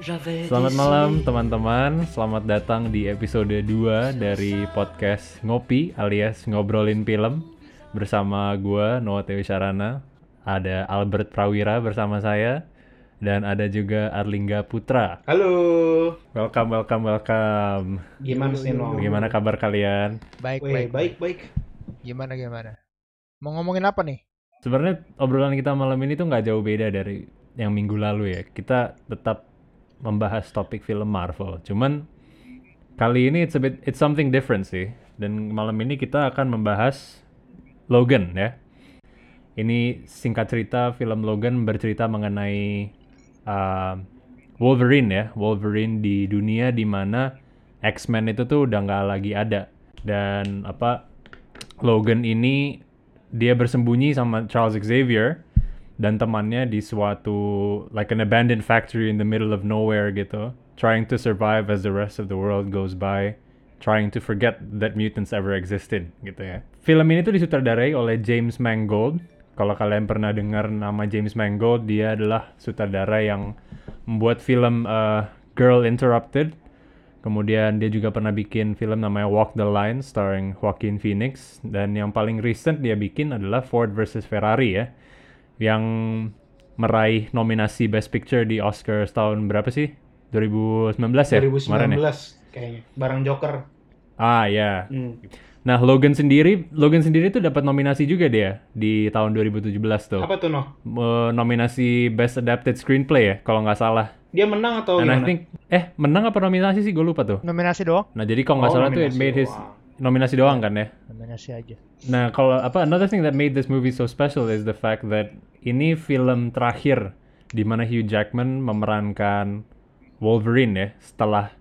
Selamat malam teman-teman, selamat datang di episode 2 dari podcast Ngopi alias Ngobrolin Film Bersama gue Noah Tewi Sarana, ada Albert Prawira bersama saya Dan ada juga Arlingga Putra Halo, Welcome, welcome, welcome gimana sih no? Gimana kabar kalian? Baik, Weh, baik, baik, baik. Gimana, gimana? Mau ngomongin apa nih? Sebenarnya obrolan kita malam ini tuh nggak jauh beda dari yang minggu lalu ya Kita tetap membahas topik film Marvel. Cuman kali ini it's a bit, it's something different sih. Dan malam ini kita akan membahas Logan ya. Ini singkat cerita film Logan bercerita mengenai uh, Wolverine ya. Wolverine di dunia di mana X-Men itu tuh udah nggak lagi ada. Dan apa Logan ini dia bersembunyi sama Charles Xavier dan temannya di suatu like an abandoned factory in the middle of nowhere gitu trying to survive as the rest of the world goes by trying to forget that mutants ever existed gitu ya. Film ini tuh disutradarai oleh James Mangold. Kalau kalian pernah dengar nama James Mangold dia adalah sutradara yang membuat film uh, Girl Interrupted. Kemudian dia juga pernah bikin film namanya Walk the Line starring Joaquin Phoenix. Dan yang paling recent dia bikin adalah Ford versus Ferrari ya yang meraih nominasi Best Picture di Oscar tahun berapa sih? 2019 ya? 2019 Kemarin ya? kayaknya. Barang Joker. Ah ya. Hmm. Nah, Logan sendiri Logan sendiri tuh dapat nominasi juga dia di tahun 2017 tuh. Apa tuh no? Nominasi Best Adapted Screenplay ya kalau nggak salah. Dia menang atau And I gimana? think eh menang apa nominasi sih gue lupa tuh. Nominasi doang? Nah, jadi kalau nggak Oh, salah tuh it made his doang. Nominasi doang kan ya. Nominasi aja. Nah, kalau apa another thing that made this movie so special is the fact that ini film terakhir di mana Hugh Jackman memerankan Wolverine ya setelah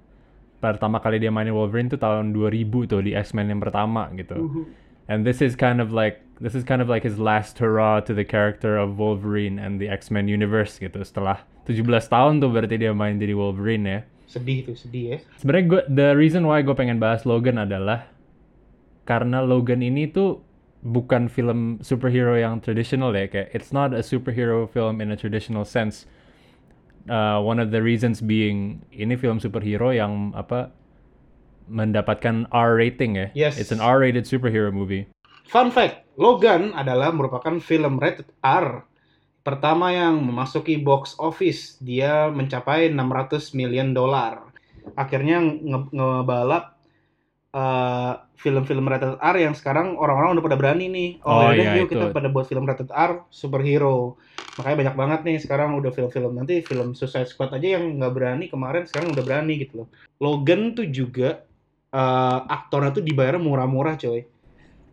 pertama kali dia mainin Wolverine tuh tahun 2000 tuh di X-Men yang pertama gitu. Uhuh. And this is kind of like this is kind of like his last hurrah to the character of Wolverine and the X-Men universe gitu. Setelah 17 tahun tuh berarti dia main jadi Wolverine ya. Sedih tuh, sedih ya. Sebenarnya gue the reason why gue pengen bahas Logan adalah karena Logan ini tuh bukan film superhero yang tradisional ya kayak it's not a superhero film in a traditional sense. Uh, one of the reasons being ini film superhero yang apa mendapatkan R rating ya. Yes. It's an R-rated superhero movie. Fun fact, Logan adalah merupakan film rated R pertama yang memasuki box office. Dia mencapai 600 million dolar. Akhirnya nge- ngebalap eh, film-film rated R yang sekarang orang-orang udah pada berani nih. Oh, Oh, yaudah, iya, yuk kita itu. pada buat film rated R superhero. Makanya banyak banget nih sekarang udah film-film nanti film Suicide Squad aja yang nggak berani kemarin sekarang udah berani gitu loh. Logan tuh juga eh, aktornya tuh dibayar murah-murah coy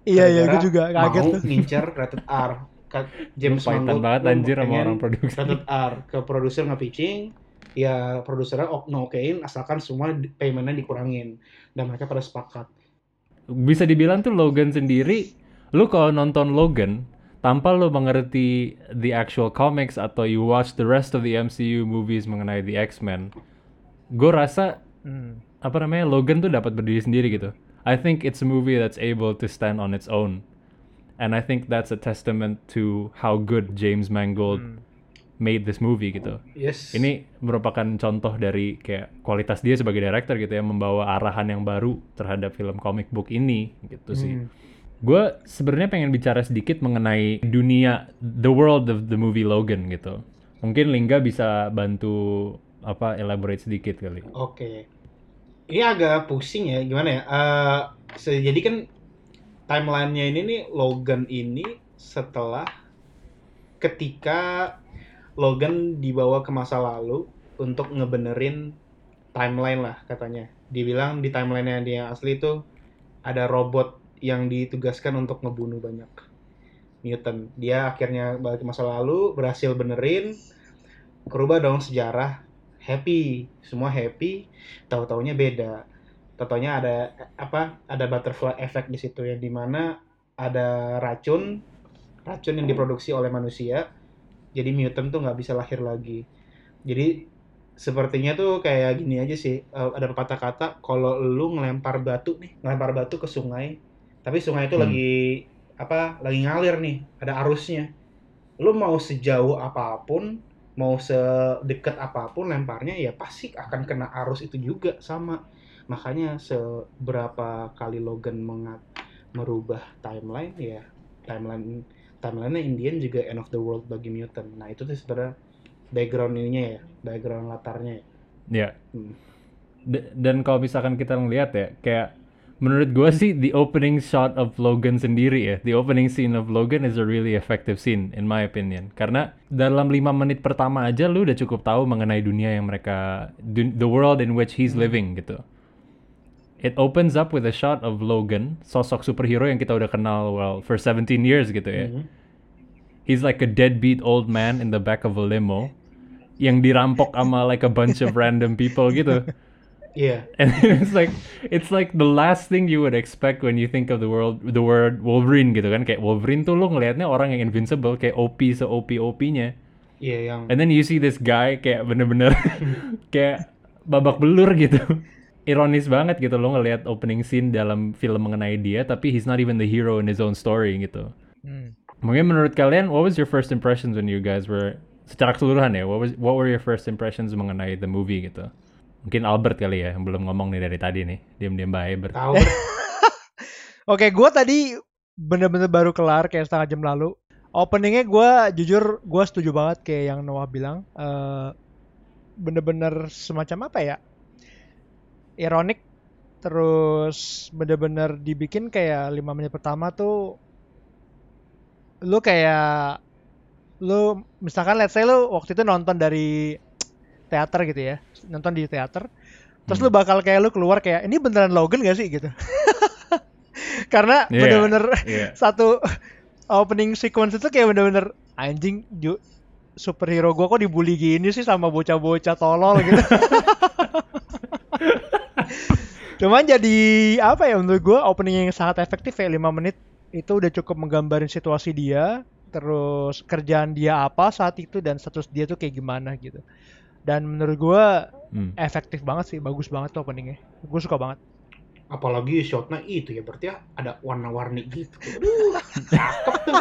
Iya, iya, gue juga kaget mau tuh. ngincer rated R. James Mangold banget anjir sama orang produksi. Rated R ke produser nggak pitching, ya produsernya ok okein asalkan semua paymentnya dikurangin dan mereka pada sepakat. Bisa dibilang tuh Logan sendiri, lu kalau nonton Logan tanpa lu mengerti the actual comics atau you watch the rest of the MCU movies mengenai the X-Men, gue rasa Hmm. apa namanya Logan tuh dapat berdiri sendiri gitu. I think it's a movie that's able to stand on its own. And I think that's a testament to how good James Mangold Hmm. Made this movie gitu. Yes. Ini merupakan contoh dari kayak kualitas dia sebagai director gitu ya membawa arahan yang baru terhadap film comic book ini gitu sih. Hmm. Gue sebenarnya pengen bicara sedikit mengenai dunia the world of the movie Logan gitu. Mungkin Lingga bisa bantu apa elaborate sedikit kali. Oke. Ini agak pusing ya, gimana ya? Se- jadi kan timelinenya ini nih Logan ini setelah ketika Logan dibawa ke masa lalu untuk ngebenerin timeline lah katanya. Dibilang di timelinenya dia asli itu ada robot yang ditugaskan untuk ngebunuh banyak mutant. Dia akhirnya balik ke masa lalu, berhasil benerin, kerubah dong sejarah, happy, semua happy, tahu-taunya beda. Tahu-taunya ada apa? Ada butterfly effect di situ ya di mana ada racun, racun yang diproduksi oleh manusia, jadi mutant tuh nggak bisa lahir lagi. Jadi sepertinya tuh kayak gini aja sih, eh, ada pepatah kata kalau lu ngelempar batu nih, ngelempar batu ke sungai, tapi sungai itu Hmm. lagi apa? Lagi ngalir nih, ada arusnya. Lu mau sejauh apa pun mau sedekat apa pun lemparnya ya pasti akan kena arus itu juga sama makanya seberapa kali Logan mengat merubah timeline ya timeline timelinenya Indian juga end of the world bagi mutant nah itu tuh sebenarnya background ininya ya background latarnya ya Ya. Hmm. D- dan kalau misalkan kita ngeliat ya, kayak menurut gua sih the opening shot of Logan sendiri ya, the opening scene of Logan is a really effective scene in my opinion. Karena dalam lima menit pertama aja lu udah cukup tahu mengenai dunia yang mereka, the world in which he's living gitu. It opens up with a shot of Logan, sosok superhero yang kita udah kenal well for 17 years gitu ya. Mhm. He's like a deadbeat old man in the back of a limo yang dirampok sama like a bunch of random people gitu. Iya. And it's like it's like the last thing you would expect when you think of the world the word Wolverine gitu kan kayak Wolverine tuh lo ngelihatnya orang yang invincible kayak OP se OP OP-nya. Iya yang And then you see this guy kayak bener-bener kayak babak belur gitu. Ironis banget gitu lo ngelihat opening scene dalam film mengenai dia tapi he's not even the hero in his own story gitu. Hmm. Mungkin menurut kalian what was your first impressions when you guys were secara keseluruhan ya what was what were your first impressions mengenai the movie gitu? Mungkin Albert kali ya yang belum ngomong nih dari tadi nih. Diam-diam baik Albert. Ber. Oke, gue tadi bener-bener baru kelar kayak setengah jam lalu. Openingnya gue jujur gue setuju banget kayak yang Noah bilang. Eh, bener-bener semacam apa ya? Ironik. Terus bener-bener dibikin kayak lima menit pertama tuh lu kayak lu misalkan let's say lu waktu itu nonton dari teater gitu ya nonton di teater terus Hmm. lu bakal kayak lu keluar kayak ini beneran Logan gak sih gitu karena Iya, bener-bener iya. satu opening sequence itu kayak bener-bener anjing ju, superhero gua kok dibully gini sih sama bocah-bocah tolol gitu cuman jadi apa ya menurut gua opening yang sangat efektif ya 5 menit itu udah cukup menggambarin situasi dia terus kerjaan dia apa saat itu dan status dia tuh kayak gimana gitu. Dan menurut gua Hmm. efektif banget sih bagus banget tuh openingnya. Gue suka banget. Apalagi shotnya itu ya berarti ya ada warna-warni gitu. Aduh, cakep tuh.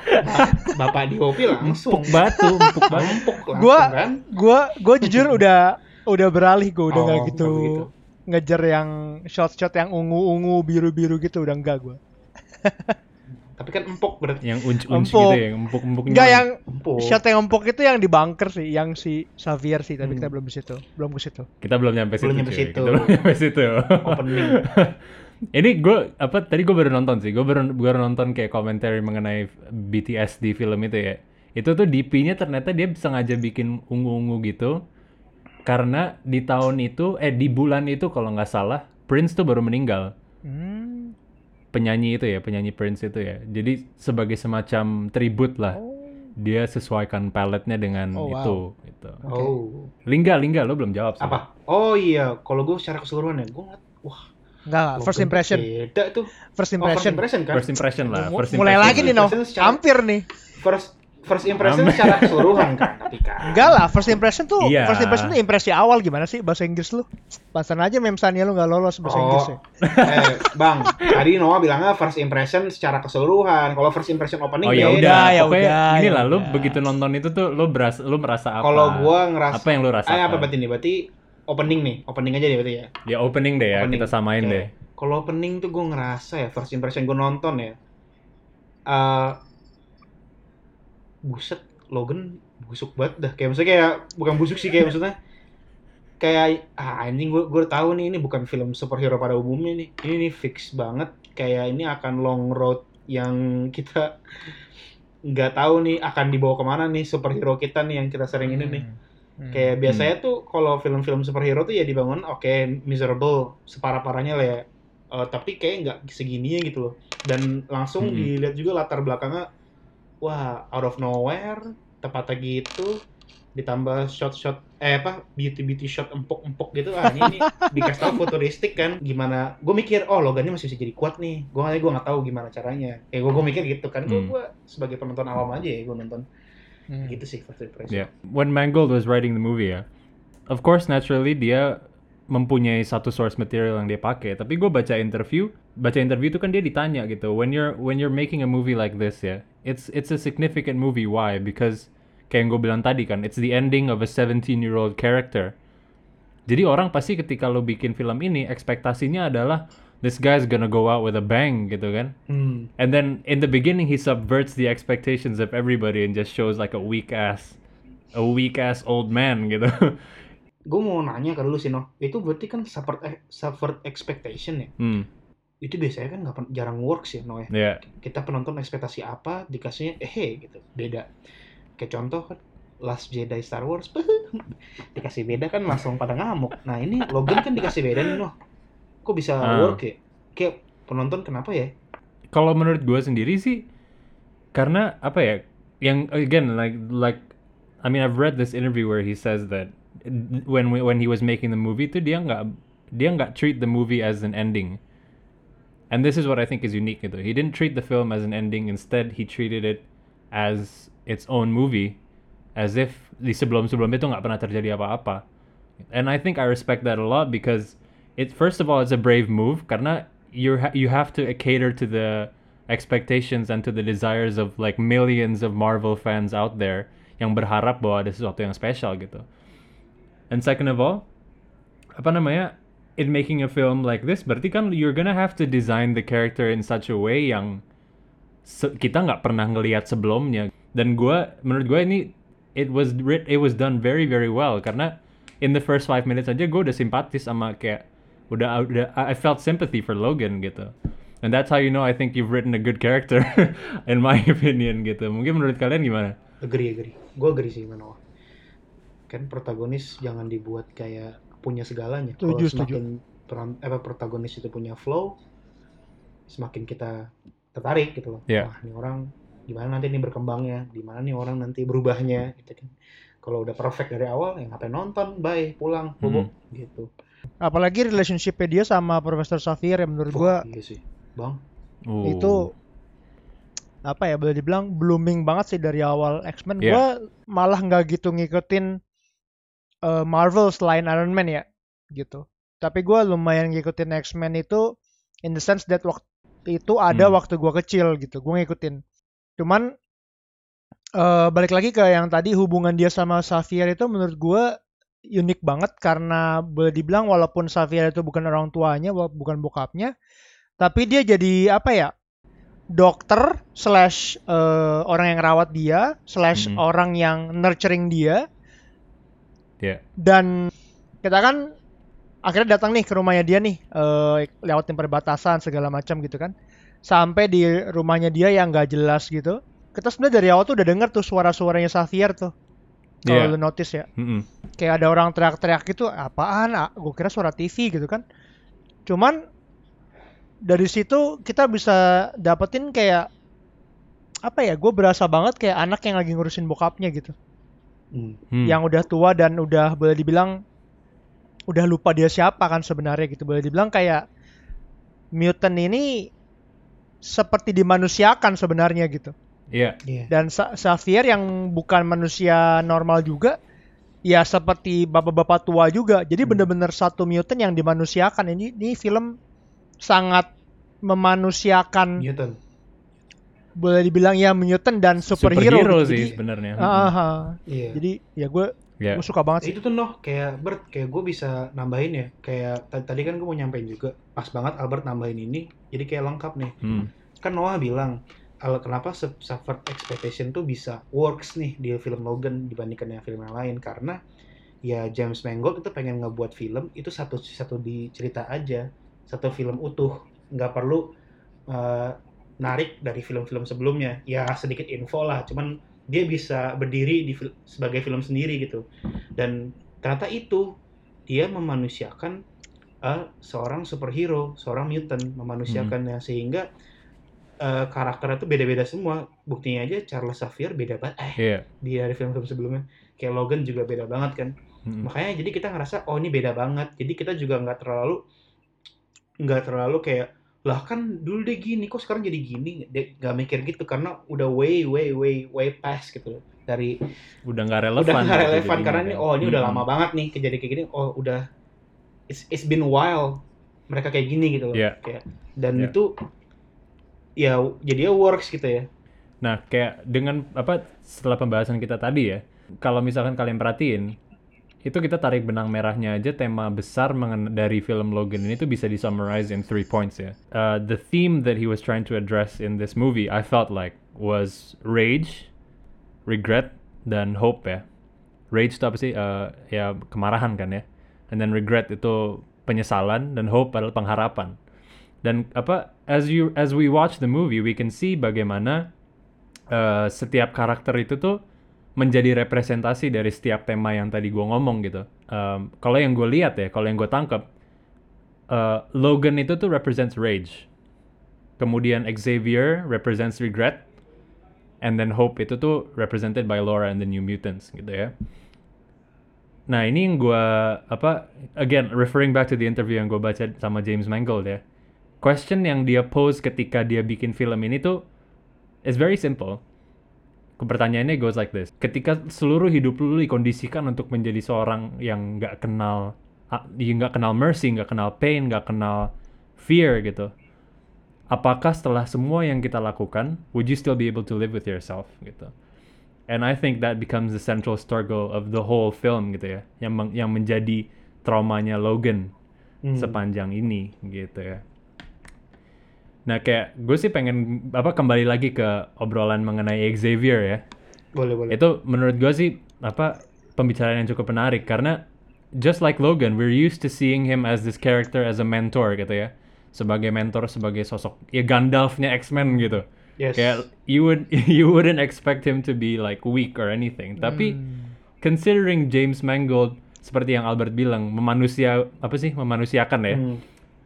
Ba- bapak di Hopi langsung. Empuk batu, empuk batu. empuk langsung Gua- kan? gua gue jujur udah udah beralih gue udah Oh, nggak nggak gitu begitu. Ngejar yang shot-shot yang ungu-ungu biru-biru gitu udah enggak gue tapi kan empuk berarti Yang unc-unc Empuk. gitu ya, yang empuk-empuknya. enggak yang empuk shot yang empuk itu yang di bunker sih yang si Xavier sih tapi Hmm. kita belum di situ belum ke situ Kita belum nyampe situ. Belum nyampe cuy. situ. Kita belum nyampe situ. opening Ini gue apa tadi gue baru nonton sih. Gue baru baru nonton kayak komentari mengenai BTS di film itu ya. Itu tuh DP-nya ternyata dia sengaja bikin ungu-ungu gitu. Karena di tahun itu eh di bulan itu kalau nggak salah Prince tuh baru meninggal. hmm. Penyanyi itu ya, penyanyi Prince itu ya. Jadi sebagai semacam tribut lah. oh. Dia sesuaikan paletnya dengan Oh, wow. itu gitu. Oke. oh Lingga, Lingga lo belum jawab apa oh iya kalau gue secara keseluruhan ya gue wah enggak first impression beda tuh first oh, first impression impression kan First impression lah, first mulai impression lagi lah. nih no Impression secara- hampir nih first first impression Amin. secara keseluruhan kan tapi kan enggak lah first impression tuh Iya. first impression tuh impresi awal gimana sih bahasa Inggris lu pasan aja memsannya lu nggak lolos bahasa Inggris ya eh, bang, tadi Noah bilangnya first impression secara keseluruhan. Kalau first impression opening Oh ya udah, ya udah, ini ya lah lu udah. begitu nonton itu tuh lu beras lu merasa apa? Kalau gua ngerasa apa yang lu rasakan? Eh, apa berarti nih? Berarti opening nih, opening aja deh berarti ya. Ya opening deh ya, Opening. kita samain Oke. deh. Kalau opening tuh gue ngerasa ya first impression gue nonton ya. eh buset, Logan busuk banget dah. Kayak maksudnya kayak bukan busuk sih kayak maksudnya kayak ah anjing gue gue tahu nih ini bukan film superhero pada umumnya nih. Ini nih fix banget kayak ini akan long road yang kita nggak tahu nih akan dibawa ke mana nih superhero kita nih yang kita sering ini nih. Hmm. Kayak biasanya tuh kalau film-film superhero tuh ya dibangun oke miserable separah-parahnya lah ya. Eh, tapi kayak nggak segininya gitu loh. Dan langsung Hmm. dilihat juga latar belakangnya wah out of nowhere tepatnya gitu ditambah shot-shot eh apa beauty-beauty shot empuk-empuk gitu ah ini, ini dikasih tahu futuristik kan gimana gue mikir oh logannya masih bisa jadi kuat nih gue gue nggak tahu gimana caranya ya gue gue mikir gitu kan gue Hmm. gue sebagai penonton awam aja ya gue nonton Hmm. gitu sih first impression Yeah. When Mangold was writing the movie ya, of course naturally dia mempunyai satu source material yang dia pakai. Tapi gue baca interview, baca interview itu kan dia ditanya gitu. When you're when you're making a movie like this ya, it's it's a significant movie. Why? Because kayak yang gue bilang tadi kan, it's the ending of a 17 year old character. Jadi orang pasti ketika lo bikin film ini ekspektasinya adalah this guy's gonna go out with a bang gitu kan. Hmm. And then in the beginning he subverts the expectations of everybody and just shows like a weak ass a weak ass old man gitu. Gue mau nanya ke lu sih, Noh. Itu berarti kan subvert, eh, subvert expectation ya? hmm. Itu biasanya kan nggak jarang works ya, ya? Ya. Kita penonton ekspektasi apa, dikasihnya eh gitu, beda. Kayak contoh kan, Last Jedi Star Wars, dikasih beda kan langsung pada ngamuk. Nah ini Logan kan dikasih beda nih, Noh. Kok bisa Ah. work ya? Kayak penonton kenapa ya? Kalau menurut gue sendiri sih karena apa ya? Yang again like like I mean I've read this interview where he says that when when he was making the movie tuh dia nggak dia nggak treat the movie as an ending. And this is what I think is unique gitu. He didn't treat the film as an ending. Instead, he treated it as its own movie, as if di sebelum-sebelumnya itu nggak pernah terjadi apa-apa. And I think I respect that a lot because it first of all it's a brave move karena you ha- you have to cater to the expectations and to the desires of like millions of Marvel fans out there yang berharap bahwa ada sesuatu yang spesial gitu. And second of all, apa namanya? In making a film like this, berarti kan you're gonna have to design the character in such a way yang se- kita nggak pernah ngelihat sebelumnya. Dan gua, menurut gue ini it was writ- it was done very very well karena in the first five minutes aja gue udah simpatis sama kayak udah udah I felt sympathy for Logan gitu. And that's how you know I think you've written a good character in my opinion gitu. Mungkin menurut kalian gimana? Agree, agree. Gue agree sih, Manoa. Kan protagonis jangan dibuat kayak punya segalanya. Kalau semakin peran, apa, protagonis itu punya flow, semakin kita tertarik gitu loh. Iya. Wah, ini orang gimana nanti ini berkembangnya, di mana nih orang nanti berubahnya gitu kan. Kalau udah perfect dari awal, ya ngapain nonton, bye, pulang, bobo, gitu. Apalagi relationship dia sama Profesor Xavier yang menurut gua Wah, iya sih. Bang, Oh. itu apa ya boleh dibilang blooming banget sih dari awal X-Men. Iya. Gua malah nggak gitu ngikutin eh, Marvel selain Iron Man ya gitu. Tapi gua lumayan ngikutin X-Men itu in the sense that waktu itu ada Hmm. waktu gua kecil gitu. Gua ngikutin. Cuman eh, balik lagi ke yang tadi hubungan dia sama Xavier itu menurut gua unik banget karena boleh dibilang walaupun Xavier itu bukan orang tuanya, bukan bokapnya, tapi dia jadi apa ya? dokter slash eh, orang yang rawat dia slash Mhm. orang yang nurturing dia Ya. dan kita kan akhirnya datang nih ke rumahnya dia nih eh, lewatin perbatasan segala macam gitu kan. Sampai di rumahnya dia yang nggak jelas gitu. Kita sebenarnya dari awal tuh udah denger tuh suara-suaranya Xavier tuh. Kalau Iya. lu notice ya. Mm-mm. kayak ada orang teriak-teriak gitu apaan? Gue kira suara TV gitu kan. Cuman dari situ kita bisa dapetin kayak apa ya gue berasa banget kayak anak yang lagi ngurusin bokapnya gitu hmm. Yang udah tua dan udah boleh dibilang udah lupa dia siapa kan sebenarnya gitu boleh dibilang kayak mutant ini seperti dimanusiakan sebenarnya gitu Iya. Iya. dan Xavier yang bukan manusia normal juga ya seperti bapak-bapak tua juga jadi Hmm. bener-bener satu mutant yang dimanusiakan ini ini film sangat memanusiakan Newton. Boleh dibilang ya mutant dan superhero, Superhero gitu. sih sebenarnya. ah, ah, ah. Iya. jadi ya gue Ya. gue suka banget sih itu tuh noh kayak Bert kayak gue bisa nambahin ya kayak ta- tadi kan gue mau nyampein juga pas banget Albert nambahin ini jadi kayak lengkap nih Hmm. kan Noah bilang al- kenapa Suffered Expectation tuh bisa works nih di film Logan dibandingkan yang film yang lain karena ya James Mangold itu pengen ngebuat film itu satu satu di cerita aja satu film utuh nggak perlu eh, narik dari film-film sebelumnya. Ya sedikit info lah cuman dia bisa berdiri di fil- sebagai film sendiri gitu. Dan ternyata itu dia memanusiakan eh, seorang superhero seorang mutant memanusiakannya sehingga eh, karakternya tuh beda-beda semua. Buktinya aja Charles Xavier beda banget eh Iya. di dari film-film sebelumnya. Kayak Logan juga beda banget kan. Mm-mm. makanya jadi kita ngerasa oh ini beda banget. Jadi kita juga nggak terlalu nggak terlalu kayak lah kan dulu dia gini kok sekarang jadi gini dia nggak mikir gitu karena udah way way way way past gitu loh. dari Udah nggak relevan. udah nggak gitu relevan karena kan. ini oh ini udah Mm-mm. lama banget nih kejadian kayak gini oh udah it's, it's been a while mereka kayak gini gitu loh Iya. kayak dan Iya. itu ya jadinya works gitu ya Nah, kayak dengan apa setelah pembahasan kita tadi ya, kalau misalkan kalian perhatiin, itu kita tarik benang merahnya aja tema besar dari film Logan ini tuh bisa disummarize in three points ya. Uh, the theme that he was trying to address in this movie, I felt like was rage, regret, dan hope ya. Rage itu apa sih? Uh, ya kemarahan kan ya. And then regret itu penyesalan dan hope adalah pengharapan. Dan apa as you as we watch the movie we can see bagaimana uh, setiap karakter itu tuh menjadi representasi dari setiap tema yang tadi gue ngomong gitu. Um, kalau yang gue lihat ya, kalau yang gue tangkap, uh, Logan itu tuh represents rage. Kemudian Xavier represents regret. And then Hope itu tuh represented by Laura and the New Mutants gitu ya. Nah ini yang gue apa again referring back to the interview yang gue baca sama James Mangold ya. Question yang dia pose ketika dia bikin film ini tuh is very simple. Pertanyaannya goes like this. Ketika seluruh hidup lu dikondisikan untuk menjadi seorang yang nggak kenal, yang nggak kenal mercy, nggak kenal pain, nggak kenal fear gitu. Apakah setelah semua yang kita lakukan, would you still be able to live with yourself gitu? And I think that becomes the central struggle of the whole film gitu ya, yang meng- yang menjadi traumanya Logan Hmm. sepanjang ini gitu ya. Nah kayak gue sih pengen apa kembali lagi ke obrolan mengenai Xavier ya. Boleh boleh. Itu menurut gue sih apa pembicaraan yang cukup menarik karena just like Logan, we're used to seeing him as this character as a mentor gitu ya. Sebagai mentor, sebagai sosok ya Gandalf-nya X-Men gitu. Yes. Kayak you would you wouldn't expect him to be like weak or anything. Tapi Hmm. considering James Mangold seperti yang Albert bilang memanusia apa sih memanusiakan ya Hmm.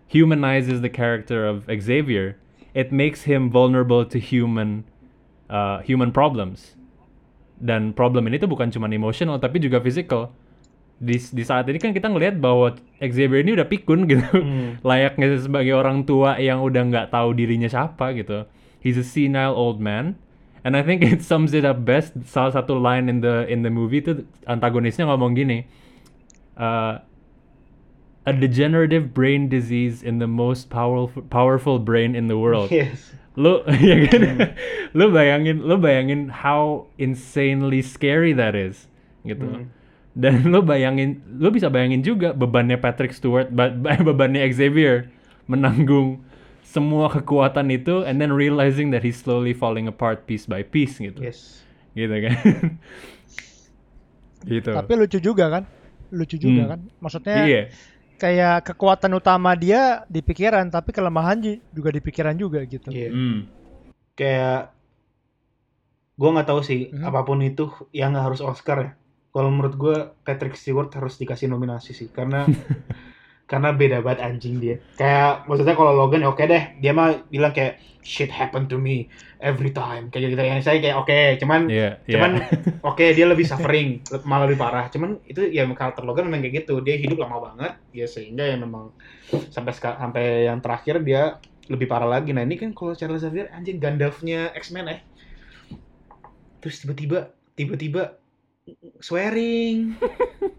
Humanizes the character of Xavier it makes him vulnerable to human uh, human problems. Dan problem ini tuh bukan cuma emotional tapi juga physical. Di, di saat ini kan kita ngelihat bahwa Xavier ini udah pikun gitu. Hmm. layaknya sebagai orang tua yang udah nggak tahu dirinya siapa gitu. He's a senile old man. And I think it sums it up best. Salah satu line in the in the movie tuh antagonisnya ngomong gini uh, a degenerative brain disease in the most powerful powerful brain in the world Yes. lu ya kan lu bayangin lu bayangin how insanely scary that is gitu Hmm. dan lu bayangin lu bisa bayangin juga bebannya Patrick Stewart ba- bebannya Xavier menanggung semua kekuatan itu and then realizing that he's slowly falling apart piece by piece gitu Yes. gitu kan gitu Tapi lucu juga kan? Lucu juga Hmm. kan? Maksudnya iya kayak kekuatan utama dia di pikiran, tapi kelemahan ju- juga di pikiran juga gitu. Iya. Hmm. Kayak gua nggak tahu sih Mhm. apa pun itu yang nggak harus Oscar ya. Kalau menurut gua Patrick Stewart harus dikasih nominasi sih karena karena beda banget anjing dia. Kayak maksudnya kalau Logan ya oke deh, dia mah bilang kayak shit happen to me every time. Kayak gitu. Yang saya kayak oke, cuman Iya, iya. cuman oke dia lebih suffering malah lebih parah. Cuman itu ya karakter Logan memang kayak gitu. Dia hidup lama banget ya sehingga ya memang sampai sampai yang terakhir dia lebih parah lagi. Nah ini kan kalau Charles Xavier anjing Gandalf-nya X-Men eh. Terus tiba-tiba tiba-tiba swearing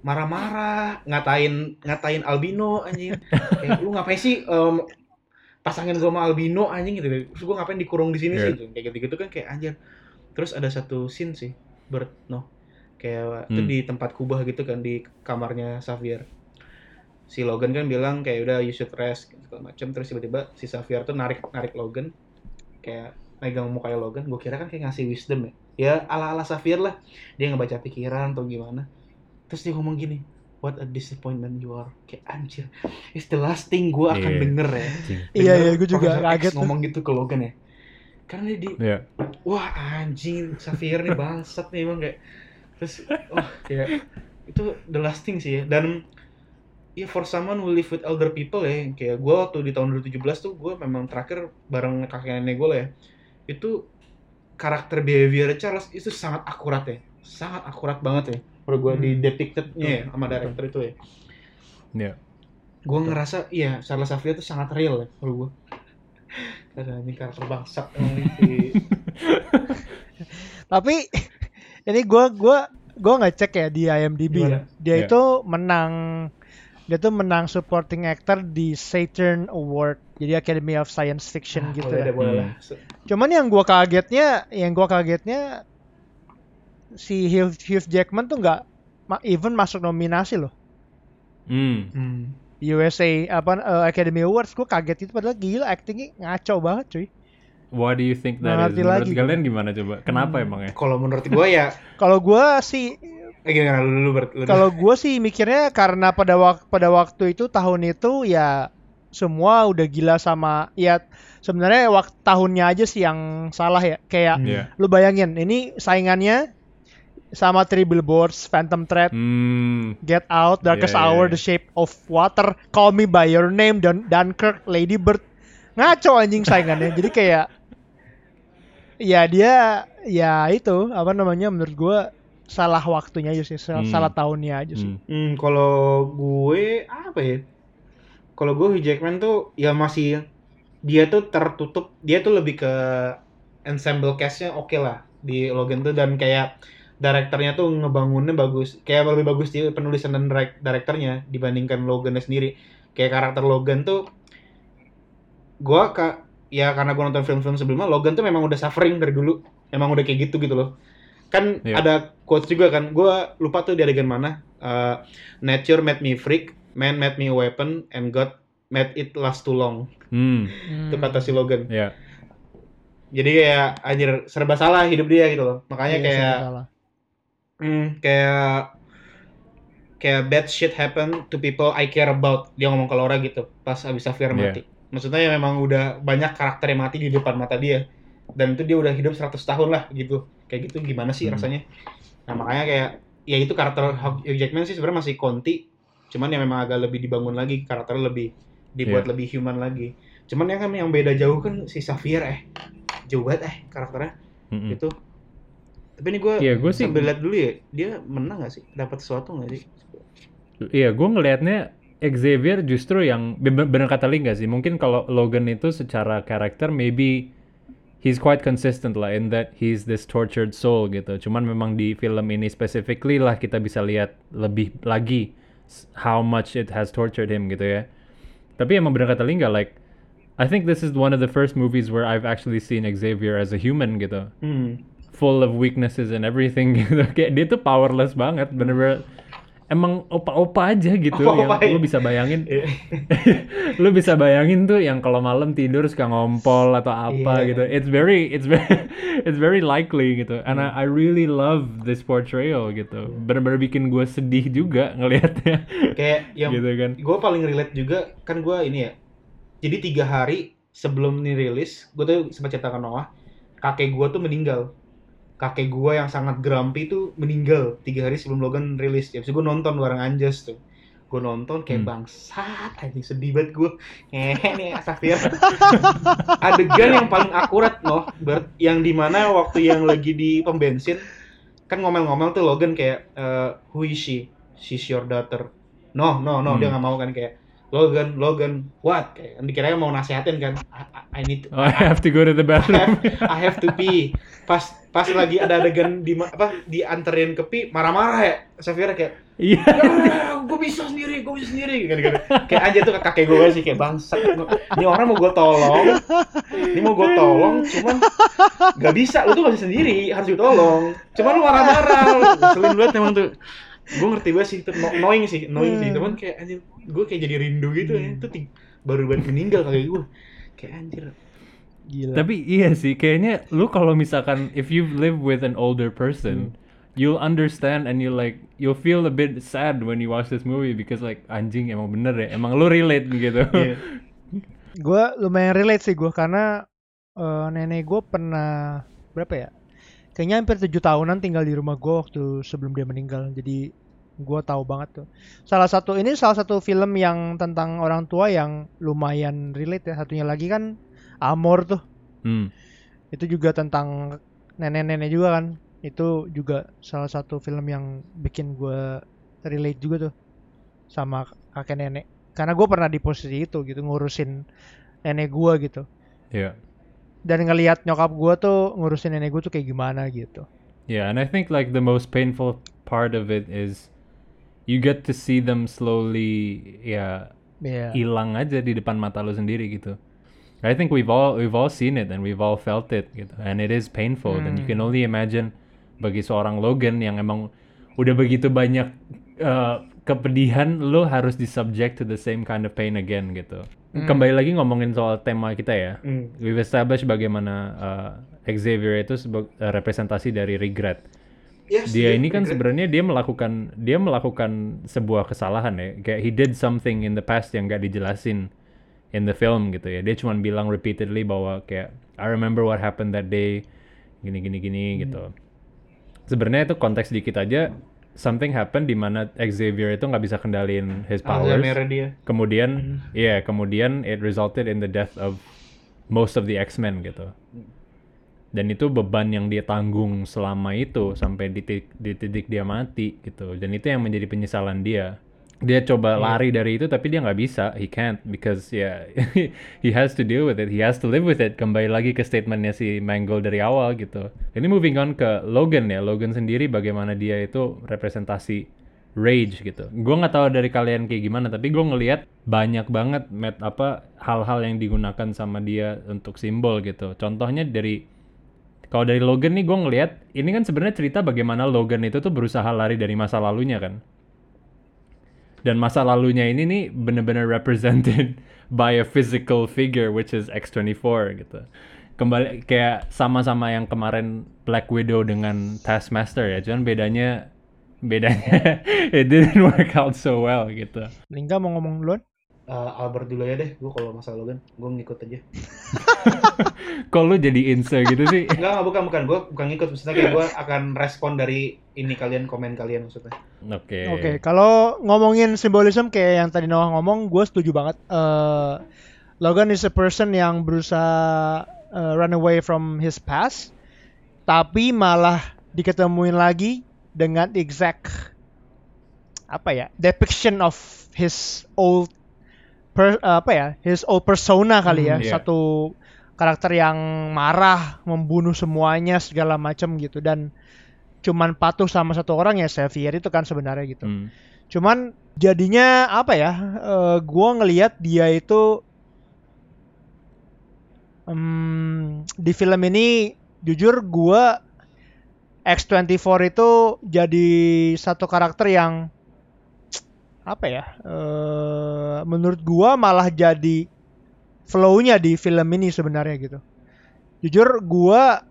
marah-marah ngatain ngatain albino anjing. Kayak lu ngapain sih em, pasangin gua sama albino anjing gitu. Terus gua ngapain dikurung di sini Iya. sih kayak gitu-gitu kan kayak anjir. Terus ada satu scene sih Bert no. Kayak itu Hmm. di tempat kubah gitu kan di kamarnya Xavier. Si Logan kan bilang kayak udah you should rest segala macam terus tiba-tiba si Xavier tuh narik narik Logan. Kayak megang mukanya Logan. Gue kira kan kayak ngasih wisdom ya. Ya ala ala Xavier lah. Dia ngebaca pikiran atau gimana. Terus dia ngomong gini what a disappointment you are. Kayak anjir it's the last thing gue akan Iya. denger ya. Iya, iya, gue juga kaget ngomong gitu ke Logan ya. Karena dia di Iya. wah anjing Xavier nih bangsat nih emang kayak terus wah kayak itu the last thing sih ya. Dan ya for someone who live with elder people ya kayak gue waktu di tahun 2017 tuh gue memang terakhir bareng kakek nenek gue lah ya. Itu karakter behavior Charles itu sangat akurat ya. Sangat akurat banget ya menurut gue di Hmm. depictednya ya sama director itu ya Iya. gue ngerasa iya Charles Xavier itu sangat real ya menurut gue karena ini karakter bangsat emang nih si Tapi ini gua gua gua ngecek ya di IMDb Gimana? ya. Dia Iya. itu menang dia tuh menang supporting actor di Saturn Award jadi Academy of Science Fiction gitu boleh dah. deh, boleh Hmm. Cuman yang gua kagetnya, yang gua kagetnya si Hugh, Hugh Jackman tuh nggak ma- even masuk nominasi loh. Hmm. Hmm. USA apa uh, Academy Awards gua kaget itu padahal gila actingnya ngaco banget cuy. What do you think that is? ngerti Menurut lagi kalian gimana coba? Kenapa Hmm. emangnya? Kalau menurut gue ya, Kalau gua sih eh, gimana lu? Lu kalau gua sih mikirnya karena pada waktu pada waktu itu tahun itu ya semua udah gila sama ya sebenarnya waktu tahunnya aja sih yang salah ya kayak Hmm. Iya. lu bayangin ini saingannya sama Three Billboards, Phantom Thread, Hmm. Get Out, Darkest iya, Hour. The Shape of Water, Call Me by Your Name, dan Dunkirk, Lady Bird. Ngaco anjing saingannya. Jadi kayak ya dia ya itu apa namanya menurut gua salah waktunya aja sih, salah, Hmm. salah tahunnya aja sih. Hmm. Hmm, kalau gue apa ya? Kalau gue Hugh Jackman tuh ya masih dia tuh tertutup, dia tuh lebih ke ensemble cast-nya oke lah di Logan tuh dan kayak direkturnya tuh ngebangunnya bagus, kayak lebih bagus di penulisan dan direk- direkturnya dibandingkan Logan sendiri. Kayak karakter Logan tuh gua ka, ya karena gua nonton film-film sebelumnya Logan tuh memang udah suffering dari dulu, emang udah kayak gitu gitu loh. Kan Iya. ada quotes juga kan, gua lupa tuh di adegan mana. Eh, Nature made me freak, man made me a weapon, and God made it last too long. Hmm. Itu kata si Logan. Ya. Jadi kayak anjir serba salah hidup dia gitu loh. Makanya Iya, kayak salah. Hmm, kayak kayak bad shit happen to people I care about. Dia ngomong ke Laura gitu pas abis Xavier Iya. mati. Maksudnya ya memang udah banyak karakter yang mati di depan mata dia. Dan itu dia udah hidup 100 tahun lah gitu. Kayak gitu gimana sih Hmm. rasanya? Nah, makanya kayak ya itu karakter Hugh Jackman sih sebenarnya masih konti. Cuman ya memang agak lebih dibangun lagi, karakternya lebih dibuat Iya. lebih human lagi. Cuman yang kan yang beda jauh kan si Xavier eh. Jauh banget eh karakternya Mm-mm. gitu. Tapi ini gue gua sih- sambil lihat dulu ya, dia menang gak sih? Dapat sesuatu gak sih? Iya, gue ngelihatnya Xavier justru yang ben- bener kata Lingga sih. Mungkin kalau Logan itu secara karakter maybe he's quite consistent lah in that he's this tortured soul gitu. Cuman memang di film ini specifically lah kita bisa lihat lebih lagi how much it has tortured him gitu ya. Tapi emang bener kata Lingga like I think this is one of the first movies where I've actually seen Xavier as a human gitu Hmm. Full of weaknesses and everything gitu. Kayak dia tuh powerless banget, bener-bener emang opa-opa aja gitu Opa-opa, yang lu iya. bisa bayangin. Iya. lu bisa bayangin tuh yang kalau malam tidur suka ngompol atau apa Iya. gitu. It's very it's very it's very likely gitu. And I, I really love this portrayal gitu. Bener-bener bikin gue sedih juga ngelihatnya. Kayak yang gitu kan. gue paling relate juga kan gue ini ya. Jadi tiga hari sebelum ini rilis, gue tuh sempat cerita ke Noah, kakek gue tuh meninggal. Kakek gue yang sangat grumpy tuh meninggal tiga hari sebelum Logan rilis. Ya, gue nonton bareng Anjas tuh. Gue nonton kayak Hmm. bangsat, anjing sedih banget gue. Ngehe nih Xavier. Adegan yang paling akurat noh, Bert, yang di mana waktu yang lagi di pom bensin, kan ngomel-ngomel tuh Logan kayak, eh, who is she? She's your daughter. No, no, no, Hmm. dia nggak mau kan kayak Logan, Logan, what? Kayak dikiranya mau nasihatin kan. I, I- I need, Oh, I have to go to the I bathroom. have, I have to pee. Pas pas lagi ada adegan di apa dianterin ke pee, marah-marah ya. Xavier kayak, Iya. gue bisa sendiri, gue bisa sendiri. Kan, kan. Kayak aja tuh kakek gue sih kayak bangsat. Ini orang mau gue tolong, ini mau gue tolong, cuman gak bisa. Lu tuh bisa sendiri, harus ditolong. Cuman lu marah-marah, ngeselin banget emang tuh. Gue ngerti banget sih, itu no- annoying sih, annoying sih. Cuman kayak anjir, gue kayak jadi rindu gitu ya. Itu baru baru meninggal kakek gue. Kayak anjir. Gila. Tapi iya sih, kayaknya lu kalau misalkan if you live with an older person, you'll understand and you like you'll feel a bit sad when you watch this movie because like anjing emang bener ya, emang lu relate gitu. Iya. gue lumayan relate sih gue karena eh, nenek gue pernah berapa ya kayaknya hampir tujuh tahunan tinggal di rumah gue waktu sebelum dia meninggal. Jadi gue tahu banget tuh. Salah satu ini salah satu film yang tentang orang tua yang lumayan relate ya. Satunya lagi kan Amor tuh. Hmm. itu juga tentang nenek-nenek juga kan. Itu juga salah satu film yang bikin gue relate juga tuh sama kakek nenek. Karena gue pernah di posisi itu gitu ngurusin nenek gue gitu. Yeah. Dan ngelihat nyokap gue tuh ngurusin nenek gue tuh kayak gimana gitu Yeah, and I think like the most painful part of it is you get to see them slowly ya Iya. hilang aja di depan mata lu sendiri gitu. I think we've all we've all seen it and we've all felt it gitu. And it is painful and you can only imagine bagi seorang Logan yang emang udah begitu banyak uh, kepedihan lu harus di subject to the same kind of pain again gitu. Kembali lagi ngomongin soal tema kita ya. Hmm. We've established bagaimana uh, Xavier itu sebagai representasi dari regret. Yes, dia iya, ini kan sebenarnya dia melakukan dia melakukan sebuah kesalahan ya. Kayak he did something in the past yang gak dijelasin in the film gitu ya. Dia cuma bilang repeatedly bahwa kayak I remember what happened that day gini gini gini gitu. Sebenarnya itu konteks dikit aja something happened di mana Xavier itu nggak bisa kendaliin his powers. Alzheimer dia. kemudian ya kemudian it resulted in the death of most of the X-Men gitu. Dan itu beban yang dia tanggung selama itu sampai di titik, di titik dia mati gitu. Dan itu yang menjadi penyesalan dia dia coba lari dari itu tapi dia nggak bisa he can't because ya he has to deal with it he has to live with it kembali lagi ke statementnya si Mangold dari awal gitu ini moving on ke Logan ya Logan sendiri bagaimana dia itu representasi rage gitu. Gue nggak tahu dari kalian kayak gimana, tapi gue ngelihat banyak banget met apa hal-hal yang digunakan sama dia untuk simbol gitu. Contohnya dari kalau dari Logan nih gue ngelihat ini kan sebenarnya cerita bagaimana Logan itu tuh berusaha lari dari masa lalunya kan. Dan masa lalunya ini nih bener-bener represented by a physical figure which is X24 gitu. Kembali kayak sama-sama yang kemarin Black Widow dengan Taskmaster ya, cuman bedanya bedanya it didn't work out so well gitu. Lingga mau ngomong duluan? Eh, Albert dulu ya deh, gue kalau masalah Logan, gue ngikut aja. Kok lu jadi inse gitu sih? Enggak, enggak, bukan, bukan. Gue bukan ngikut, maksudnya kayak gue akan respon dari ini kalian, komen kalian maksudnya. Oke. Oke, kalau ngomongin simbolisme kayak yang tadi Noah ngomong, gue setuju banget. Eh, Logan is a person yang berusaha eh, run away from his past, tapi malah diketemuin lagi dengan exact apa ya depiction of his old per, apa ya his old persona kali ya Hmm, iya. satu karakter yang marah membunuh semuanya segala macam gitu dan cuman patuh sama satu orang ya Xavier itu kan sebenarnya gitu Hmm. cuman jadinya apa ya eh, gua ngelihat dia itu em, di film ini jujur gua X24 itu jadi satu karakter yang apa ya eh, menurut gua malah jadi flow-nya di film ini sebenarnya gitu jujur gua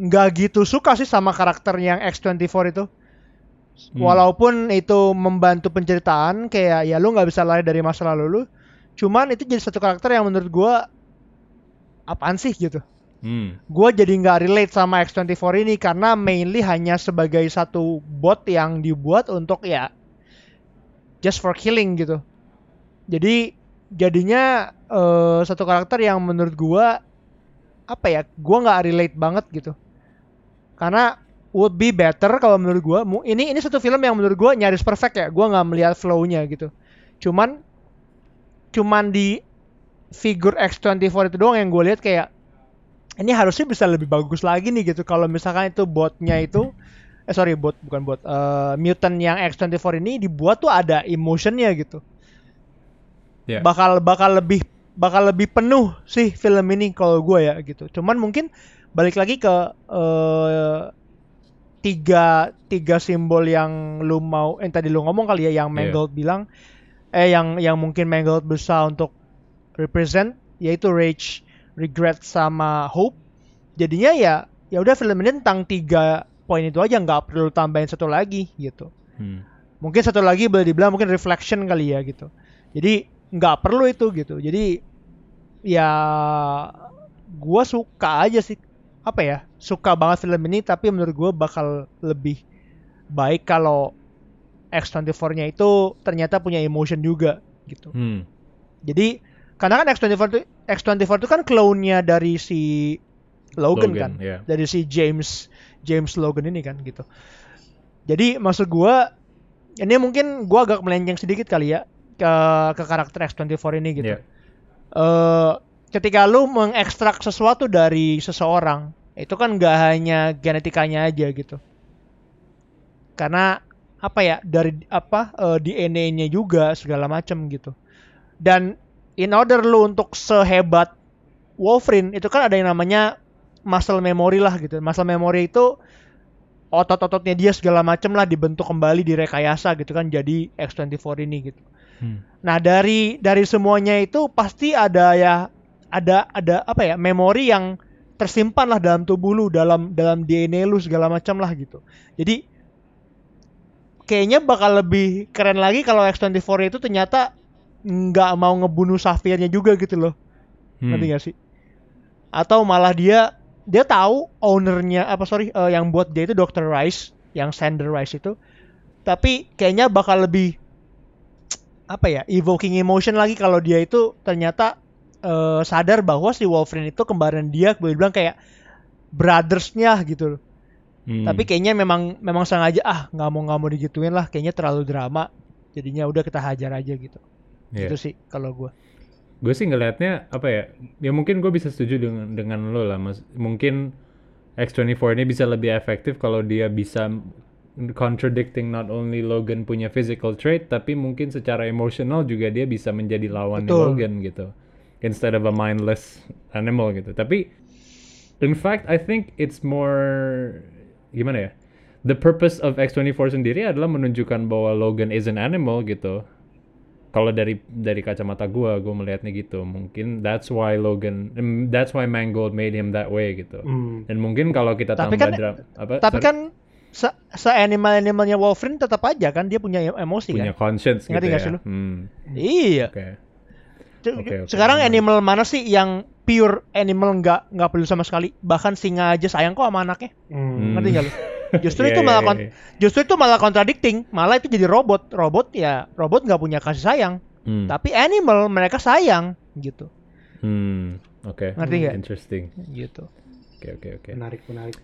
nggak gitu suka sih sama karakter yang X24 itu Hmm. walaupun itu membantu penceritaan kayak ya lu nggak bisa lari dari masa lalu lu cuman itu jadi satu karakter yang menurut gua apaan sih gitu Hmm. gue jadi nggak relate sama X24 ini karena mainly hanya sebagai satu bot yang dibuat untuk ya just for killing gitu. Jadi jadinya eh, satu karakter yang menurut gue apa ya, gue nggak relate banget gitu. Karena would be better kalau menurut gue ini ini satu film yang menurut gue nyaris perfect ya. Gue nggak melihat flow-nya gitu. Cuman cuman di figur X24 itu doang yang gue lihat kayak ini harusnya bisa lebih bagus lagi nih gitu kalau misalkan itu botnya itu eh sorry bot bukan bot. Eh, mutant yang X24 ini dibuat tuh ada emotionnya gitu. Ya. bakal bakal lebih bakal lebih penuh sih film ini kalau gue ya gitu. Cuman mungkin balik lagi ke eh, tiga tiga simbol yang lu mau yang tadi lu ngomong kali ya yang Iya. Mangold bilang. Eh yang yang mungkin Mangold berusaha untuk represent yaitu rage regret sama hope. Jadinya ya ya udah film ini tentang tiga poin itu aja nggak perlu tambahin satu lagi gitu. Hmm. mungkin satu lagi boleh dibilang mungkin reflection kali ya gitu. Jadi nggak perlu itu gitu. Jadi ya gua suka aja sih. Apa ya? Suka banget film ini tapi menurut gua bakal lebih baik kalau X24-nya itu ternyata punya emotion juga gitu. Hmm. jadi karena kan X24 itu X24 itu kan clone-nya dari si Logan, kan? ya. dari si James James Logan ini kan gitu. Jadi maksud gua ini mungkin gua agak melenceng sedikit kali ya ke ke karakter X24 ini gitu. Iya. Eh, ketika lu mengekstrak sesuatu dari seseorang, itu kan nggak hanya genetikanya aja gitu. Karena apa ya dari apa eh, DNA-nya juga segala macam gitu. Dan in order lu untuk sehebat Wolverine itu kan ada yang namanya muscle memory lah gitu. Muscle memory itu otot-ototnya dia segala macam lah dibentuk kembali direkayasa gitu kan jadi X24 ini gitu. Hmm. Nah dari dari semuanya itu pasti ada ya ada ada apa ya memori yang tersimpan lah dalam tubuh lu dalam dalam DNA lu segala macam lah gitu. Jadi kayaknya bakal lebih keren lagi kalau X24 itu ternyata nggak mau ngebunuh Safirnya juga gitu loh. Hmm. Ngerti gak sih? Atau malah dia dia tahu ownernya apa sorry eh, yang buat dia itu Dr. Rice, yang Sander Rice itu. Tapi kayaknya bakal lebih apa ya evoking emotion lagi kalau dia itu ternyata eh, sadar bahwa si Wolverine itu kembaran dia boleh bilang kayak brothersnya gitu loh. Hmm. Tapi kayaknya memang memang sengaja ah nggak mau nggak mau digituin lah kayaknya terlalu drama. Jadinya udah kita hajar aja gitu. Iya. Itu sih kalau gua. Gue sih ngelihatnya apa ya ya mungkin gue bisa setuju dengan dengan lo lah mas. Mungkin X24 ini bisa lebih efektif kalau dia bisa contradicting not only Logan punya physical trait tapi mungkin secara emosional juga dia bisa menjadi lawan. Logan gitu. Instead of a mindless animal gitu. Tapi in fact I think it's more gimana ya the purpose of X24 sendiri adalah menunjukkan bahwa Logan is an animal gitu kalau dari dari kacamata gua gua melihatnya gitu mungkin that's why Logan mm, that's why Mangold made him that way gitu Hmm. dan mungkin kalau kita Tapi tambah kan- dra- apa Tapi sorry, kan se, se animal animalnya Wolverine tetap aja kan dia punya em- emosi punya kan. conscience Ngerti gitu nggak ya sih lu? Hmm, Iya. oke C- Oke, oke. Sekarang Menarik. animal mana sih yang pure animal nggak nggak peduli sama sekali? Bahkan singa aja sayang kok sama anaknya. Hmm. Ngerti nggak lu? Justru Iya, itu iya, malah kon- iya. justru itu malah contradicting. Malah itu jadi robot. Robot ya robot nggak punya kasih sayang. Hmm, Tapi animal mereka sayang gitu. hmm, oke Ngerti nggak? interesting Gitu. oke oke oke Menarik, menarik.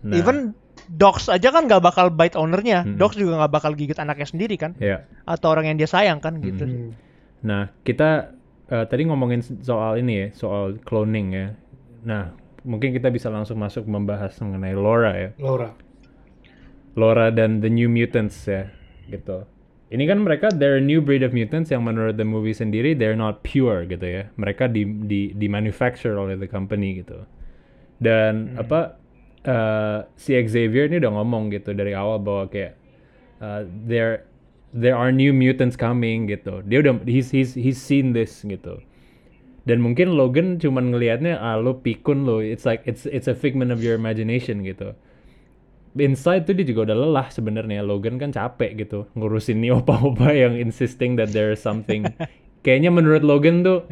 Nah, Even dogs aja kan nggak bakal bite ownernya. Mm-mm. Dogs juga nggak bakal gigit anaknya sendiri kan? ya Atau orang yang dia sayang kan gitu. Hmm. Nah, kita eh, tadi ngomongin soal ini ya, soal cloning ya. Nah, mungkin kita bisa langsung masuk membahas mengenai Laura ya. Laura. Laura dan The New Mutants ya, gitu. Ini kan mereka they're a new breed of mutants yang menurut the movie sendiri they're not pure gitu ya. Mereka di di di manufacture oleh the company gitu. Dan apa eh, si Xavier ini udah ngomong gitu dari awal bahwa kayak uh, there there are new mutants coming gitu. Dia udah he's he's he's seen this gitu. Dan mungkin Logan cuman ngelihatnya ah lo pikun lo. It's like it's it's a figment of your imagination gitu. Inside tuh dia juga udah lelah sebenarnya. Logan kan capek gitu ngurusin nih opa-opa yang insisting that there is something. Kayaknya menurut Logan tuh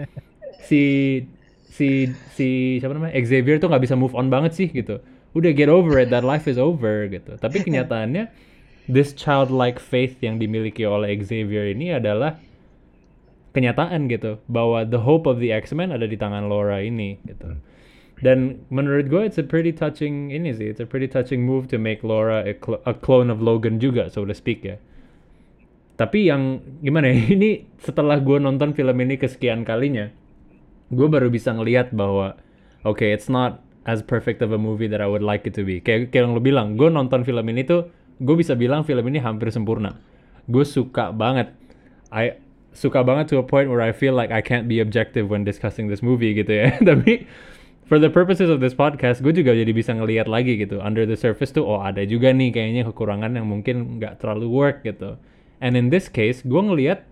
si si si siapa namanya Xavier tuh nggak bisa move on banget sih gitu. Udah get over it, that life is over gitu. Tapi kenyataannya this childlike faith yang dimiliki oleh Xavier ini adalah kenyataan gitu bahwa the hope of the X-Men ada di tangan Laura ini gitu. Dan menurut gue it's a pretty touching ini sih, it's a pretty touching move to make Laura a, cl- a clone of Logan juga so to speak ya. Tapi yang gimana ya, ini setelah gue nonton film ini kesekian kalinya, gue baru bisa ngelihat bahwa oke it's not as perfect of a movie that I would like it to be. Kayak kayak yang lo bilang, gue nonton film ini tuh gue bisa bilang film ini hampir sempurna. Gue suka banget. I suka banget to a point where I feel like I can't be objective when discussing this movie gitu ya. Tapi for the purposes of this podcast, gue juga jadi bisa ngelihat lagi gitu. Under the surface tuh, oh ada juga nih kayaknya kekurangan yang mungkin nggak terlalu work gitu. And in this case, gue ngelihat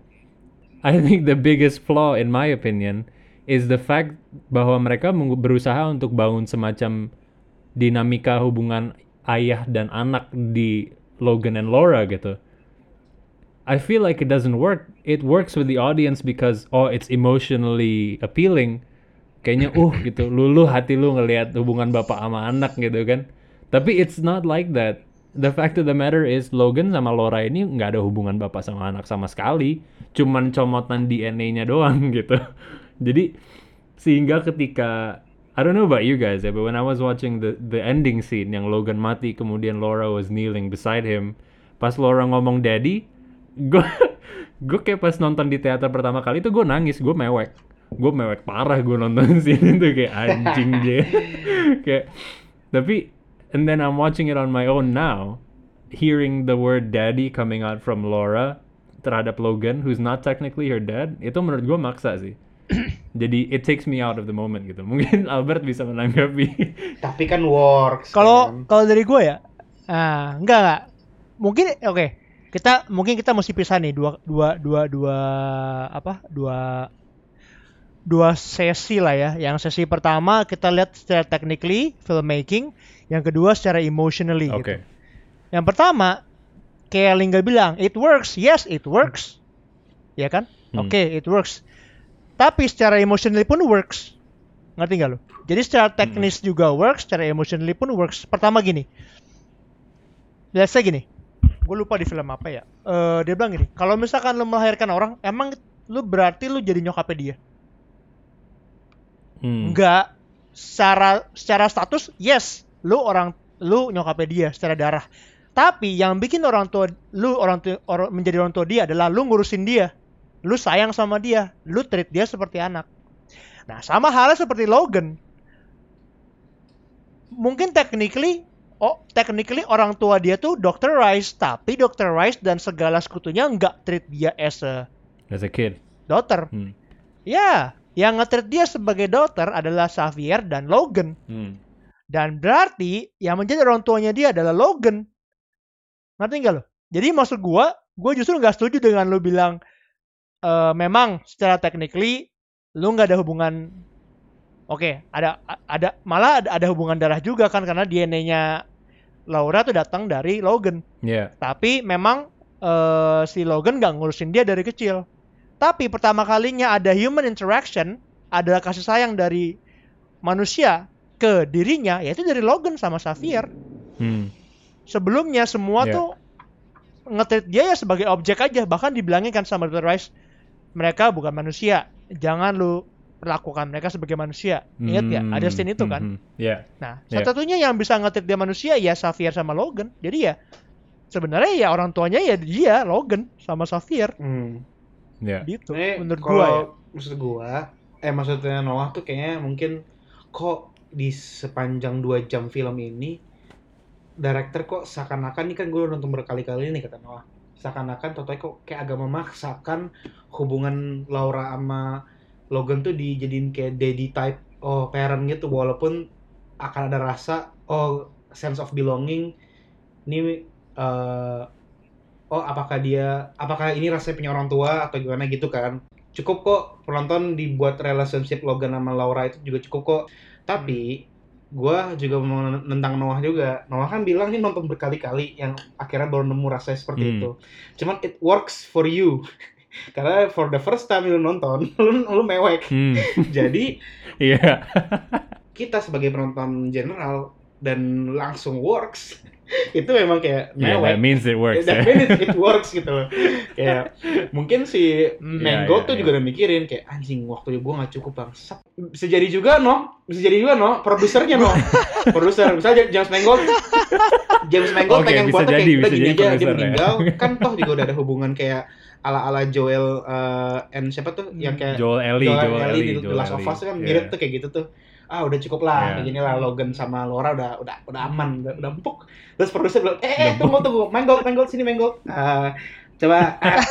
I think the biggest flaw in my opinion is the fact bahwa mereka berusaha untuk bangun semacam dinamika hubungan ayah dan anak di Logan and Laura gitu. I feel like it doesn't work. It works with the audience because oh it's emotionally appealing. Kayaknya uh gitu, lulu hati lu ngelihat hubungan bapak sama anak gitu kan. Tapi it's not like that. The fact of the matter is Logan sama Laura ini nggak ada hubungan bapak sama anak sama sekali. Cuman comotan DNA-nya doang gitu. Jadi sehingga ketika I don't know about you guys ya, but when I was watching the the ending scene yang Logan mati kemudian Laura was kneeling beside him, pas Laura ngomong daddy, gue gue kayak pas nonton di teater pertama kali itu gue nangis, gue mewek, gue mewek parah gue nonton scene itu kayak anjing dia, kayak tapi and then I'm watching it on my own now, hearing the word daddy coming out from Laura terhadap Logan who's not technically her dad itu menurut gue maksa sih jadi it takes me out of the moment gitu mungkin Albert bisa menanggapi Tapi kan works. Kalau kan. kalau dari gue ya, ah enggak enggak. Mungkin oke. Kita mungkin kita mesti pisah nih dua dua dua dua apa? Dua dua sesi lah ya. Yang sesi pertama kita lihat secara technically filmmaking, yang kedua secara emotionally oke gitu. Yang pertama kayak Lingga bilang, it works. Yes, it works. Ya kan? Hmm. Oke, it works. Tapi secara emotionally pun works. Ngerti nggak lo? Jadi secara teknis juga works, secara emotionally pun works. Pertama gini. Say gini. Gue lupa di film apa ya. Eh dia bilang gini, kalau misalkan lo melahirkan orang, emang lu berarti lu jadi nyokapnya dia. Hmm. Secara secara status yes, lu orang lu nyokapnya dia secara darah. Tapi yang bikin orang tua lu orang tua orang, menjadi orang tua dia adalah lu ngurusin dia. Lu sayang sama dia, lu treat dia seperti anak. Nah, sama halnya seperti Logan. Mungkin technically oh technically orang tua dia tuh Dr. Rice, tapi Dr. Rice dan segala sekutunya nggak treat dia as a as a kid daughter. Hmm. Ya, yang nge-treat dia sebagai daughter adalah Xavier dan Logan. Hmm. Dan berarti yang menjadi orang tuanya dia adalah Logan. Ngerti nggak lo? Jadi maksud gua, gua justru nggak setuju dengan lo bilang eh memang secara technically lu nggak ada hubungan Oke, ada ada malah ada, ada hubungan darah juga kan karena DNA-nya Laura tuh datang dari Logan. yeah Tapi memang eh, si Logan nggak ngurusin dia dari kecil. Tapi pertama kalinya ada human interaction, ada kasih sayang dari manusia ke dirinya, yaitu dari Logan sama Xavier. Hmm. Sebelumnya semua Iya. tuh ngetreat dia ya sebagai objek aja. Bahkan dibilangin kan sama Dr. Rice, mereka bukan manusia. Jangan lu perlakukan mereka sebagai manusia. Ingat ya, ada scene itu kan. Hmm. yeah Nah, Iya. satu-satunya yang bisa ngetreat dia manusia ya Xavier sama Logan. Jadi ya sebenarnya ya orang tuanya ya dia Logan sama Xavier Hmm. Yeah gitu Ini menurut kalau gua ya. maksud gua, eh maksudnya Noah tuh kayaknya mungkin kok di sepanjang dua jam film ini director kok seakan-akan ini kan gue udah nonton berkali-kali nih kata Noah. Seakan-akan Totoy kok kayak agak memaksakan hubungan Laura sama Logan tuh dijadiin kayak daddy type oh parent gitu walaupun akan ada rasa oh sense of belonging. Ini eh, oh apakah dia apakah ini rasanya punya orang tua atau gimana gitu kan. Cukup kok penonton dibuat relationship Logan sama Laura itu juga cukup kok. Tapi gua juga mau nentang Noah juga. Noah kan bilang nih nonton berkali-kali yang akhirnya baru nemu rasanya seperti Hmm. itu. Cuman it works for you. Karena for the first time lu nonton lu, lu mewek. Hmm. jadi Iya. kita sebagai penonton general dan langsung works itu memang kayak Yeah, mewek that means it works. that ya. means it, it works gitu loh. Kayak mungkin si Mango iya, tuh iya. juga udah mikirin kayak anjing waktu gue nggak cukup bang. Bisa jadi juga no, bisa jadi juga no, produsernya no, produser misalnya James Mangold, James Mangold Oke, pengen jadi, kayak bisa gini aja dia ya. meninggal, kan toh juga udah ada hubungan kayak ala ala Joel eh, and siapa tuh yang kayak Joel Ellie, Joel, Joel Ellie Ellie, di The Joel Last of Ellie. Us kan mirip tuh kayak gitu tuh. Ah udah cukup lah, Iya. kayak gini lah Logan sama Laura udah udah udah aman, udah, udah empuk. Terus produser bilang, eh, eh tunggu tunggu, Mangold, Mangold sini Mangold. Ah, coba ah,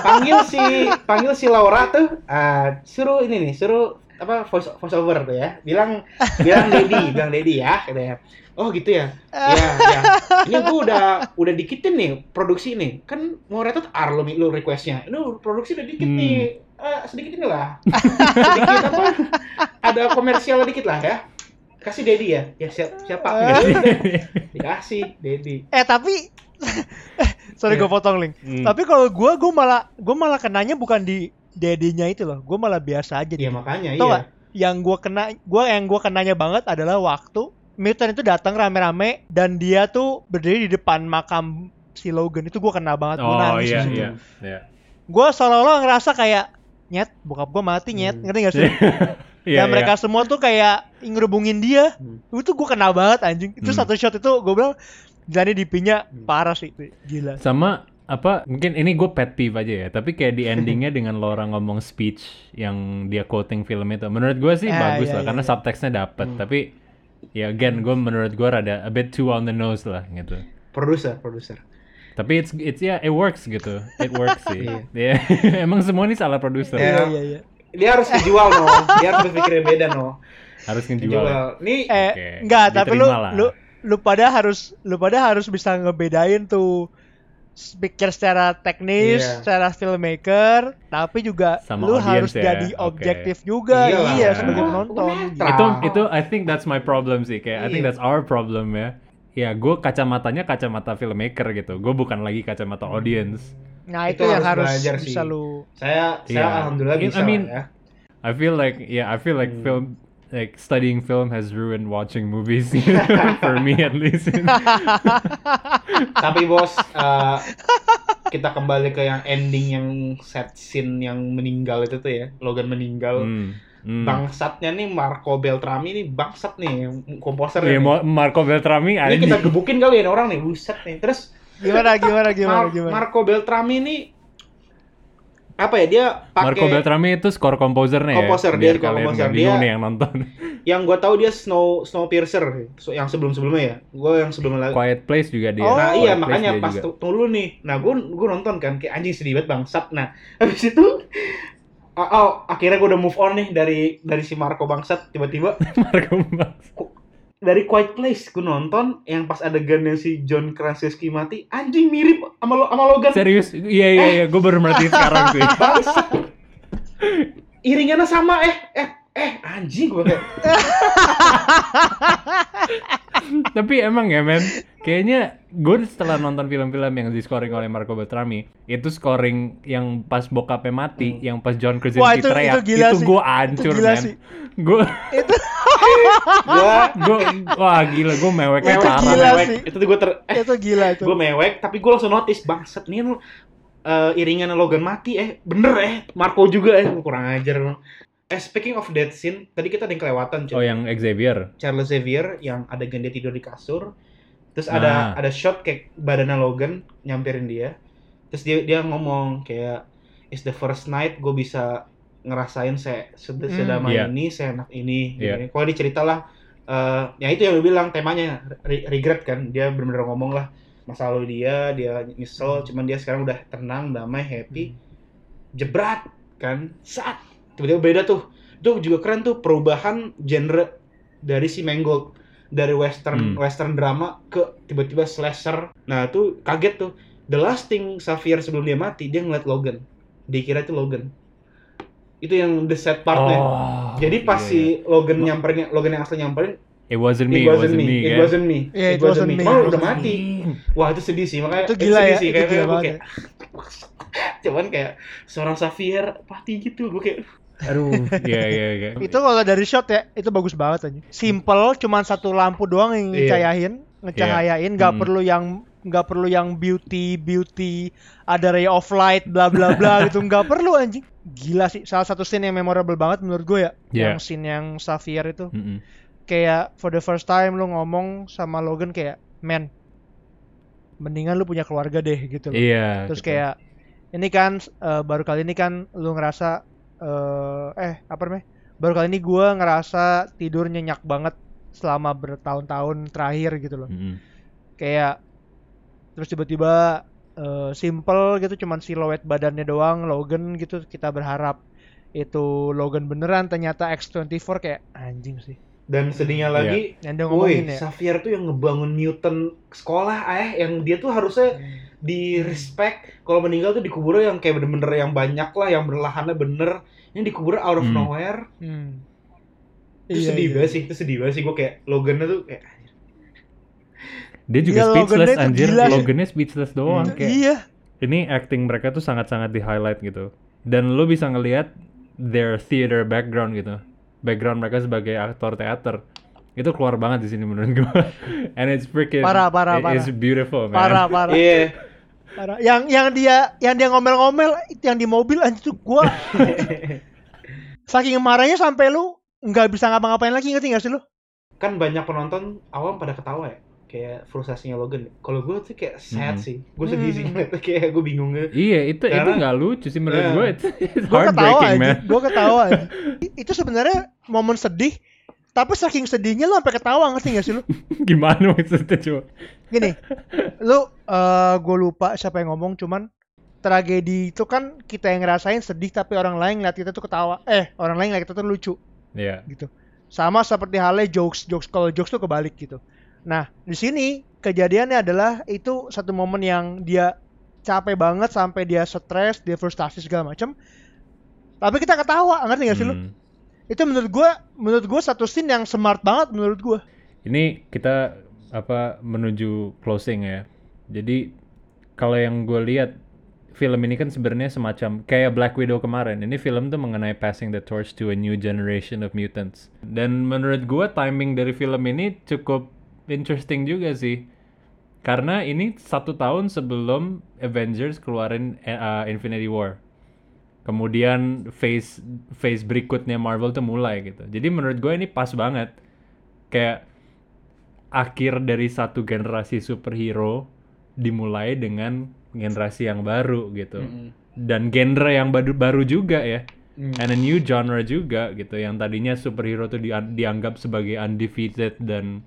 panggil si panggil si Laura tuh, ah, suruh ini nih, suruh apa voice, voice over tuh ya, bilang bilang Dedi, bilang Dedi ya, katanya. Oh gitu ya, ya, ya. Ini gua udah udah dikitin nih produksi nih, kan mau rated R lo, lo requestnya, ini produksi udah dikit Hmm. nih, Eh, sedikit ini lah, sedikit apa, ada komersial dikit lah ya. Kasih Dedi ya, ya siap, siapa? Dikasih Dedi. eh tapi sorry Iya. gue potong link Hmm. tapi kalau gua gua malah gua malah kenanya bukan di dedinya itu loh gua malah biasa aja Iya di makanya Tau iya. nggak? yang gua kena gua yang gua kenanya banget adalah waktu Mutant itu datang rame-rame dan dia tuh berdiri di depan makam si Logan itu gua kena banget Oh nangis iya iya. Iya. gua seolah-olah ngerasa kayak nyet bokap gua mati nyet Hmm. ngerti gak sih Iya. dan mereka semua tuh kayak ngerubungin dia Hmm. itu gua kena banget anjing itu Hmm. satu shot itu gua bilang jadi DP-nya Hmm. parah sih gila sama apa mungkin ini gue pet peeve aja ya tapi kayak di endingnya dengan Laura ngomong speech yang dia quoting film itu menurut gue sih Ah, bagus iya, lah iya, karena iya. subtextnya dapet Hmm. tapi ya again gue menurut gue rada a bit too on the nose lah gitu produser produser Tapi it's it's ya it works gitu. It works sih. Iya. Iya. Emang semua ini salah produser. Iya. Iya iya iya. dia harus dijual no dia harus berpikir yang beda no Harus ngejual. dijual nih Eh Oke, enggak, tapi lu diterima lah. lu lu pada harus lu pada harus bisa ngebedain tuh speaker secara teknis, Iya. secara filmmaker, tapi juga Sama lu harus ya, jadi objektif juga, Iyalah. iya sebagai penonton. itu itu I think that's my problem sih kayak I think Iya. that's our problem ya ya gue kacamatanya kacamata filmmaker gitu gue bukan lagi kacamata audience Nah Itu itu, yang harus harus belajar bisa sih. lu. saya saya Iya. alhamdulillah I bisa mean- lah ya I feel like yeah I feel like Hmm. film like studying film has ruined watching movies for me at least tapi bos eh, kita kembali ke yang ending yang set scene yang meninggal itu tuh ya Logan meninggal Hmm, hmm. bangsatnya nih Marco Beltrami nih bangsat nih komposer Iya, nih. Marco Beltrami ini kita gebukin kali ya orang nih buset nih terus Gimana gimana gimana Mar- gimana. Marco Beltrami nih apa ya dia Marco pakai Beltrami itu skor komposernya ya. Komposer, biar dia kalian komposer. Dia- nih yang nonton. yang gua tahu dia Snow Snowpiercer so, yang sebelum sebelumnya ya gua yang sebelumnya lagi Quiet Place juga dia. Oh. Nah Quiet iya Place makanya pas tunggu dulu nih. Nah gue gue nonton kan kayak anjing sedih banget bangsat. Nah habis itu oh, oh, akhirnya gue udah move on nih dari dari si Marco bangsat tiba-tiba. Marco Bang- dari Quiet Place gue nonton yang pas adegannya si John Krasinski mati anjing mirip sama lo- sama Logan. Serius? Iya iya iya, gue baru merhatiin sekarang sih. bangsat. Iringannya sama eh eh eh anjing gue kayak Tapi emang ya men, kayaknya gue setelah nonton film-film yang di scoring oleh Marco Beltrami, itu scoring yang pas bokapnya mati, yang pas John Krasinski Wah, itu- teriak, itu gila sih. gue Itu hancur gila men. Gue gue gue wah gila gue meweknya Itu parah. gila mewek sih. itu tuh gue ter eh itu gila itu. gue mewek tapi gue langsung notice bangsat nih lu eh, iringan Logan mati eh bener eh Marco juga eh kurang ajar. Eh speaking of that scene tadi kita ada yang kelewatan cuy Oh yang Xavier. Charles Xavier yang adegan dia tidur di kasur terus ada Ah. ada shot kayak badannya Logan nyamperin dia terus dia dia ngomong kayak it's the first night gue bisa ngerasain saya sudah Hmm. sedama Iya. ini saya enak ini Iya. gitu. kalau dia cerita lah eh, ya itu yang lu bilang temanya re- regret kan dia benar-benar ngomong lah masa lalu dia dia nyesel cuman dia sekarang udah tenang damai happy jebrat kan saat tiba-tiba beda tuh. Itu juga keren tuh perubahan genre dari si Mangold dari western Hmm. western drama ke tiba-tiba slasher. Nah tuh kaget tuh. The last thing Xavier sebelum dia mati dia ngeliat Logan. Dia kira itu Logan. Itu yang the sad partnya Oh, jadi pas iya, si Logan nyamperin Logan yang asli nyamperin It wasn't me, it wasn't me, me, it wasn't me, Iya, it wasn't me. Cuma udah mati. Wah itu sedih sih makanya Itu gila sedih ya, sih itu kayak, gila kayak kayak cuman kayak seorang Xavier mati gitu gue kayak Aduh, iya iya iya. Itu kalau dari shot ya, itu bagus banget aja. Simple, cuman satu lampu doang yang Iya. ngecahayain, ngecahayain, nggak Hmm. perlu yang nggak perlu yang beauty beauty ada ray of light bla bla bla gitu nggak perlu anjing gila sih salah satu scene yang memorable banget menurut gue ya Iya. yang scene yang Xavier itu Mm-mm. kayak for the first time lu ngomong sama Logan kayak man mendingan lu punya keluarga deh gitu loh Iya. terus gitu. kayak ini kan eh, baru kali ini kan lu ngerasa eh eh apa namanya? Baru kali ini gua ngerasa tidur nyenyak banget selama bertahun-tahun terakhir gitu loh. Mm-mm. kayak terus tiba-tiba eh, simple gitu cuman siluet badannya doang Logan gitu kita berharap itu Logan beneran ternyata X24 kayak anjing sih dan sedihnya Iya. lagi yang dia Woi, ngomongin ya Xavier tuh yang ngebangun mutant sekolah eh yang dia tuh harusnya di respect kalau meninggal tuh dikubur yang kayak bener-bener yang banyak lah yang berlahannya bener ini dikubur out of Hmm. nowhere Hmm. itu Iya, sedih iya. banget sih itu sedih banget sih gue kayak Logan tuh kayak Dia juga Iya, speechless Logan-nya tuh anjir. gila. Logannya speechless doang Hmm. kayak. iya Ini acting mereka tuh sangat-sangat di highlight gitu. Dan lo bisa ngelihat their theater background gitu. Background mereka sebagai aktor teater. Itu keluar banget di sini menurut gua. And it's freaking Parah, parah, it- It's parah. beautiful, man. parah parah iya Parah. Yang yang dia yang dia ngomel-ngomel itu yang di mobil anjir gua saking marahnya sampai lu nggak bisa ngapa-ngapain lagi ngerti gak sih lu? kan banyak penonton awam pada ketawa ya kayak frustasinya Logan kalau gue tuh kayak sad Hmm. sih gue sedih sih Hmm. ngeliatnya kayak gue bingung gitu Iya, itu itu Karena- nggak lucu sih menurut Iya. gue. It's, it's Gua ketawa heartbreaking, aja, man. gua ketawa aja. Itu sebenarnya momen sedih tapi saking sedihnya lu sampai ketawa ngerti gak sih lu? Gimana maksudnya coba? Gini, lu eh gue lupa siapa yang ngomong cuman tragedi itu kan kita yang ngerasain sedih tapi orang lain ngeliat kita tuh ketawa. Eh, orang lain ngeliat kita tuh lucu Iya. gitu. Sama seperti halnya jokes, jokes kalau jokes tuh kebalik gitu. Nah, di sini kejadiannya adalah itu satu momen yang dia capek banget sampai dia stres, dia frustasi segala macam. Tapi kita ketawa, ngerti gak sih lu? Hmm. Itu menurut gua, menurut gua satu scene yang smart banget menurut gua. Ini kita apa menuju closing ya. Jadi kalau yang gue lihat film ini kan sebenarnya semacam kayak Black Widow kemarin. Ini film tuh mengenai passing the torch to a new generation of mutants. Dan menurut gue timing dari film ini cukup interesting juga sih. Karena ini satu tahun sebelum Avengers keluarin uh, Infinity War. Kemudian phase phase berikutnya Marvel tuh mulai gitu. Jadi menurut gue ini pas banget. Kayak akhir dari satu generasi superhero dimulai dengan generasi yang baru gitu. Dan genre yang baru baru juga ya. Mm. And a new genre juga gitu. Yang tadinya superhero tuh dia- dianggap sebagai undefeated dan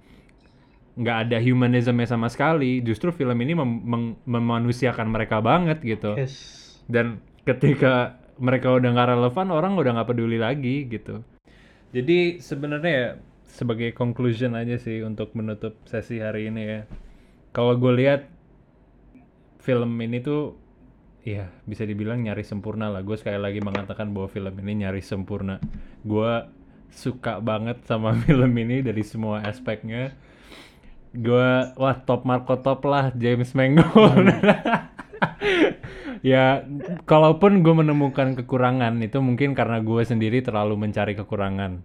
nggak ada humanismnya sama sekali. Justru film ini mem- meng- memanusiakan mereka banget gitu. Yes. Dan ketika mereka udah nggak relevan, orang udah nggak peduli lagi gitu. Jadi sebenarnya ya sebagai conclusion aja sih untuk menutup sesi hari ini ya. Kalau gue lihat film ini tuh ya bisa dibilang nyaris sempurna lah. Gue sekali lagi mengatakan bahwa film ini nyaris sempurna. Gue suka banget sama film ini dari semua aspeknya. Gue wah top Marco top lah James Mangold. ya kalaupun gue menemukan kekurangan itu mungkin karena gue sendiri terlalu mencari kekurangan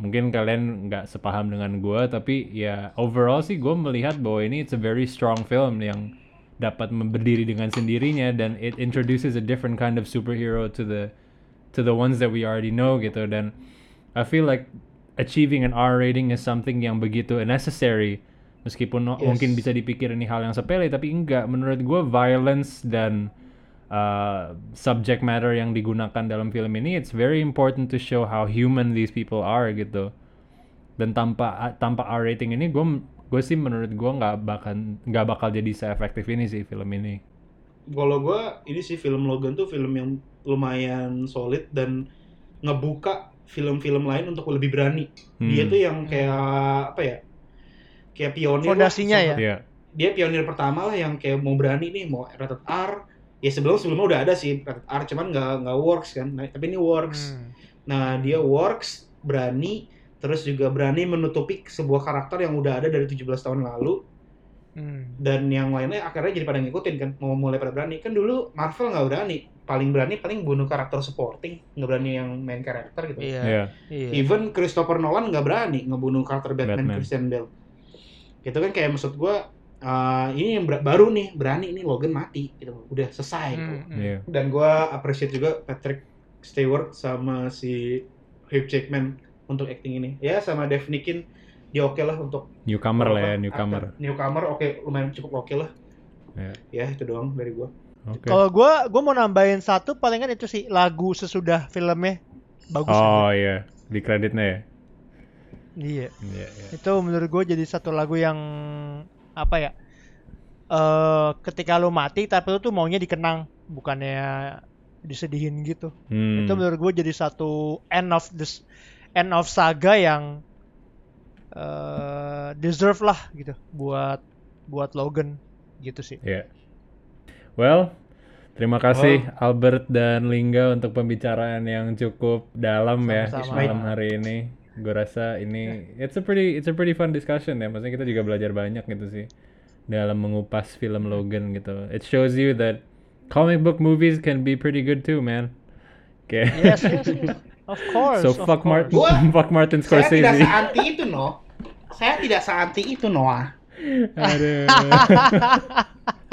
mungkin kalian nggak sepaham dengan gue tapi ya overall sih gue melihat bahwa ini it's a very strong film yang dapat berdiri dengan sendirinya dan it introduces a different kind of superhero to the to the ones that we already know gitu dan I feel like achieving an R rating is something yang begitu necessary meskipun Yes. mungkin bisa dipikir ini hal yang sepele tapi enggak menurut gue violence dan uh, subject matter yang digunakan dalam film ini it's very important to show how human these people are gitu dan tanpa tanpa R rating ini gue gue sih menurut gue nggak bakal nggak bakal jadi seefektif ini sih film ini Kalau gua ini sih film Logan tuh film yang lumayan solid dan ngebuka film-film lain untuk lebih berani. Dia Hmm. tuh yang kayak apa ya? Kayak pionir. lah. Fondasinya ya? Iya. Dia pionir pertama lah yang kayak mau berani nih, mau rated R. Ya sebelum sebelumnya udah ada sih rated R, cuman nggak nggak works kan. Nah, tapi ini works. Hmm. Nah, dia works, berani, terus juga berani menutupi sebuah karakter yang udah ada dari 17 tahun lalu Hmm. dan yang lainnya akhirnya jadi pada ngikutin kan mau mulai pada berani kan dulu Marvel nggak berani paling berani paling bunuh karakter supporting nggak berani yang main karakter gitu Iya. Iya. Iya. even Christopher Nolan nggak berani ngebunuh karakter Batman, Batman. Christian Bale gitu kan kayak maksud gua uh, ini yang ber- baru nih berani ini Logan mati gitu udah selesai gitu. Hmm, hmm. Iya. dan gua appreciate juga Patrick Stewart sama si Hugh Jackman untuk acting ini ya sama Dave Nikin dia oke lah untuk Newcomer lah ya, newcomer. aktor- newcomer oke lumayan cukup oke lah Iya. ya itu doang dari gua Oke. Kalau gua gua mau nambahin satu palingan itu sih lagu sesudah filmnya bagus. Oh iya, di kreditnya ya. Iya. Iya, iya. Itu menurut gue jadi satu lagu yang apa ya? Eh ketika lu mati tapi lu tuh maunya dikenang, bukannya disedihin gitu. Hmm. Itu menurut gue jadi satu end of this end of saga yang eh deserve lah gitu buat buat Logan gitu sih. Iya. Well, terima kasih Albert dan Lingga untuk pembicaraan yang cukup dalam ya Sama-sama. malam hari ini. Gue rasa ini it's a pretty it's a pretty fun discussion ya. Maksudnya kita juga belajar banyak gitu sih dalam mengupas film Logan gitu. It shows you that comic book movies can be pretty good too, man. Oke. Yes, yes, yes. Of course. So of fuck course. Martin, Gua- fuck Martin Saya tidak Scorsese. seanti itu, no. Saya tidak seanti itu, Noah. Aduh.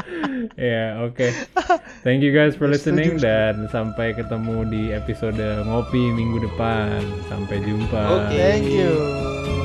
Ya, oke. Thank you guys for listening dan sampai ketemu di episode ngopi minggu depan. Sampai jumpa. Oke. Thank you.